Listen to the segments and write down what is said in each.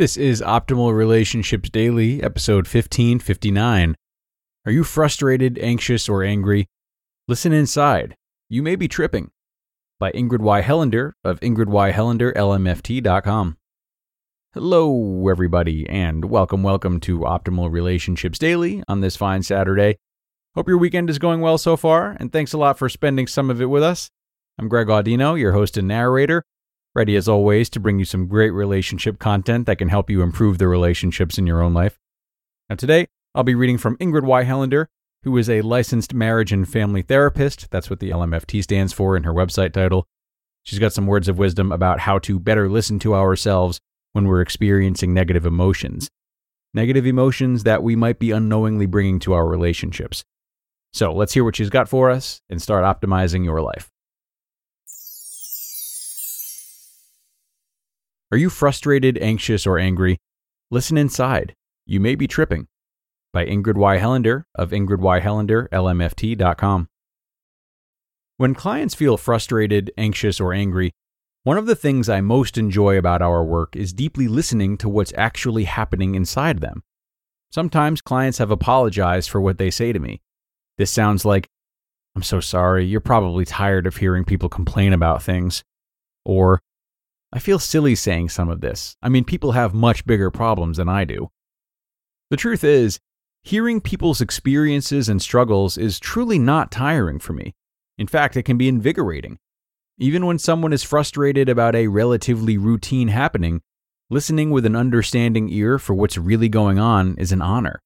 This is Optimal Relationships Daily, episode 1559. Are you frustrated, anxious, or angry? Listen inside. You may be tripping. By Ingrid Y. Helander of ingridyhelanderlmft.com. Hello, everybody, and welcome, welcome to Optimal Relationships Daily on this fine Saturday. Hope your weekend is going well so far, and thanks a lot for spending some of it with us. I'm Greg Audino, your host and narrator, ready as always to bring you some great relationship content that can help you improve the relationships in your own life. Now, today, I'll be reading from Ingrid Y. Helander, who is a licensed marriage and family therapist. That's what the LMFT stands for in her website title. She's got some words of wisdom about how to better listen to ourselves when we're experiencing negative emotions. Negative emotions that we might be unknowingly bringing to our relationships. So let's hear what she's got for us and start optimizing your life. Are you frustrated, anxious, or angry? Listen inside. You may be tripping. By Ingrid Y. Helander of ingridyhelanderlmft.com. When clients feel frustrated, anxious, or angry, one of the things I most enjoy about our work is deeply listening to what's actually happening inside them. Sometimes clients have apologized for what they say to me. This sounds like, I'm so sorry, you're probably tired of hearing people complain about things. Or, I feel silly saying some of this. I mean, people have much bigger problems than I do. The truth is, hearing people's experiences and struggles is truly not tiring for me. In fact, it can be invigorating. Even when someone is frustrated about a relatively routine happening, listening with an understanding ear for what's really going on is an honor.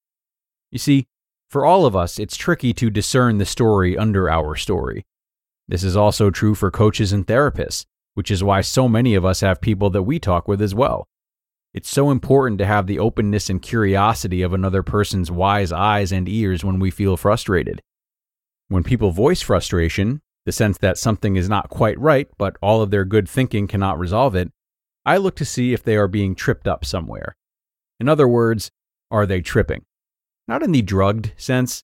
You see, for all of us, it's tricky to discern the story under our story. This is also true for coaches and therapists which is why so many of us have people that we talk with as well. It's so important to have the openness and curiosity of another person's wise eyes and ears when we feel frustrated. When people voice frustration, the sense that something is not quite right, but all of their good thinking cannot resolve it, I look to see if they are being tripped up somewhere. In other words, are they tripping? Not in the drugged sense,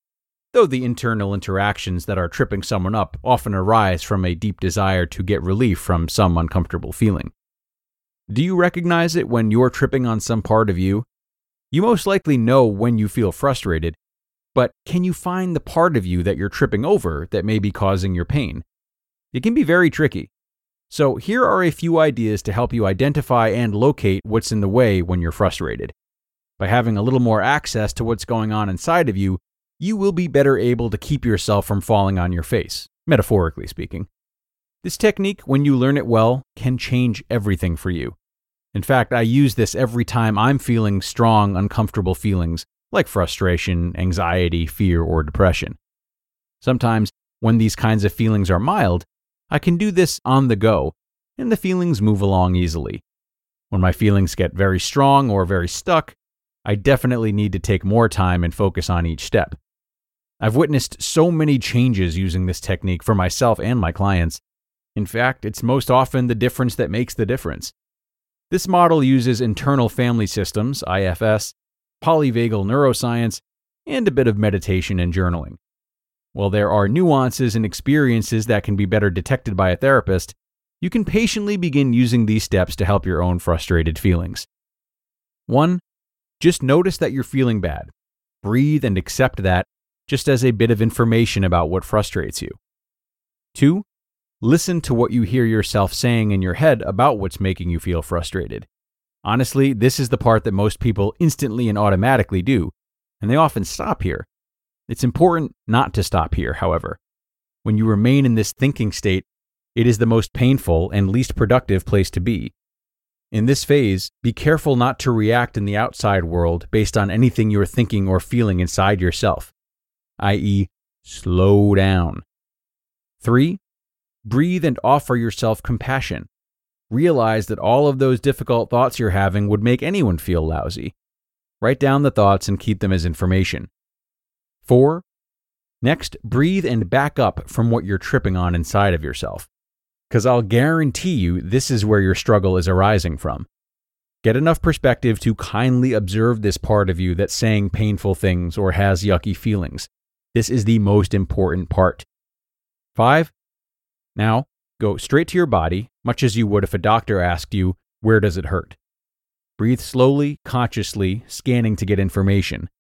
though the internal interactions that are tripping someone up often arise from a deep desire to get relief from some uncomfortable feeling. Do you recognize it when you're tripping on some part of you? You most likely know when you feel frustrated, but can you find the part of you that you're tripping over that may be causing your pain? It can be very tricky. So, here are a few ideas to help you identify and locate what's in the way when you're frustrated. By having a little more access to what's going on inside of you, you will be better able to keep yourself from falling on your face, metaphorically speaking. This technique, when you learn it well, can change everything for you. In fact, I use this every time I'm feeling strong, uncomfortable feelings like frustration, anxiety, fear, or depression. Sometimes, when these kinds of feelings are mild, I can do this on the go, and the feelings move along easily. When my feelings get very strong or very stuck, I definitely need to take more time and focus on each step. I've witnessed so many changes using this technique for myself and my clients. In fact, it's most often the difference that makes the difference. This model uses internal family systems, IFS, polyvagal neuroscience, and a bit of meditation and journaling. While there are nuances and experiences that can be better detected by a therapist, you can patiently begin using these steps to help your own frustrated feelings. 1. Just notice that you're feeling bad. Breathe and accept that just as a bit of information about what frustrates you. Two, listen to what you hear yourself saying in your head about what's making you feel frustrated. Honestly, this is the part that most people instantly and automatically do, and they often stop here. It's important not to stop here, however. When you remain in this thinking state, it is the most painful and least productive place to be. In this phase, be careful not to react in the outside world based on anything you're thinking or feeling inside yourself, i.e., slow down. 3. Breathe and offer yourself compassion. Realize that all of those difficult thoughts you're having would make anyone feel lousy. Write down the thoughts and keep them as information. 4. Next, breathe and back up from what you're tripping on inside of yourself. Because I'll guarantee you this is where your struggle is arising from. Get enough perspective to kindly observe this part of you that's saying painful things or has yucky feelings. This is the most important part. 5. Now, go straight to your body, much as you would if a doctor asked you, Where does it hurt? Breathe slowly, consciously, scanning to get information.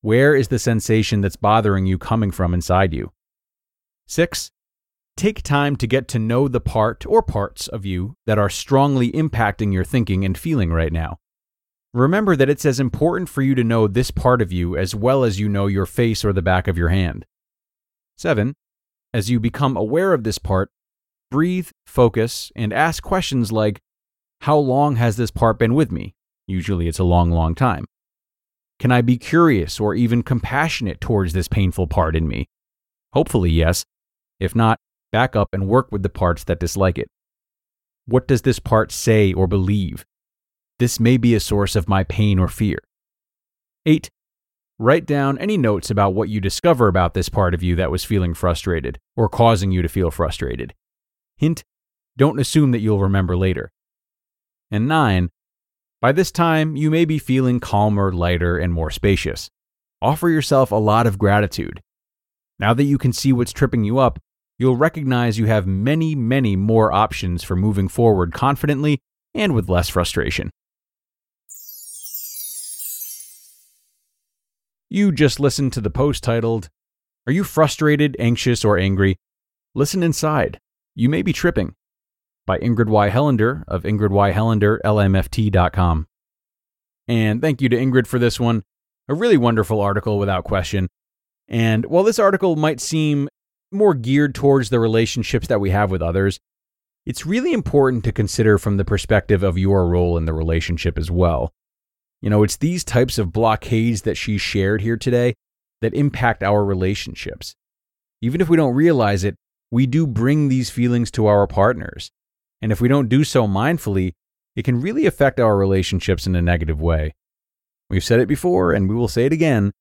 Where is the sensation that's bothering you coming from inside you? 6. Take time to get to know the part or parts of you that are strongly impacting your thinking and feeling right now. Remember that it's as important for you to know this part of you as well as you know your face or the back of your hand. 7. As you become aware of this part, breathe, focus, and ask questions like How long has this part been with me? Usually it's a long, long time. Can I be curious or even compassionate towards this painful part in me? Hopefully, yes. If not, back up and work with the parts that dislike it. What does this part say or believe? This may be a source of my pain or fear. 8. Write down any notes about what you discover about this part of you that was feeling frustrated or causing you to feel frustrated. Hint don't assume that you'll remember later. And 9. By this time, you may be feeling calmer, lighter, and more spacious. Offer yourself a lot of gratitude. Now that you can see what's tripping you up, you'll recognize you have many, many more options for moving forward confidently and with less frustration. You just listened to the post titled, Are You Frustrated, Anxious, or Angry? Listen inside. You may be tripping by Ingrid Y. Helander of Ingrid Y. Helander, LMFT.com. And thank you to Ingrid for this one. A really wonderful article without question. And while this article might seem more geared towards the relationships that we have with others, it's really important to consider from the perspective of your role in the relationship as well. You know, it's these types of blockades that she shared here today that impact our relationships. Even if we don't realize it, we do bring these feelings to our partners. And if we don't do so mindfully, it can really affect our relationships in a negative way. We've said it before, and we will say it again.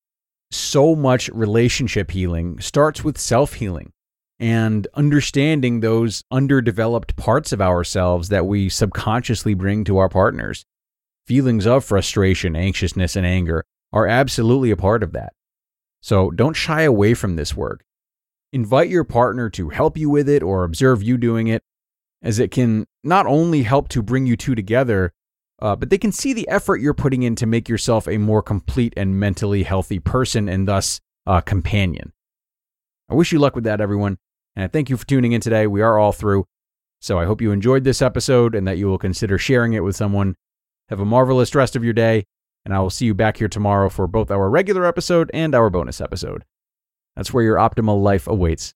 So much relationship healing starts with self healing and understanding those underdeveloped parts of ourselves that we subconsciously bring to our partners. Feelings of frustration, anxiousness, and anger are absolutely a part of that. So don't shy away from this work. Invite your partner to help you with it or observe you doing it as it can not only help to bring you two together, uh, but they can see the effort you're putting in to make yourself a more complete and mentally healthy person and thus a companion. I wish you luck with that, everyone. And I thank you for tuning in today. We are all through. So I hope you enjoyed this episode and that you will consider sharing it with someone. Have a marvelous rest of your day, and I will see you back here tomorrow for both our regular episode and our bonus episode. That's where your optimal life awaits.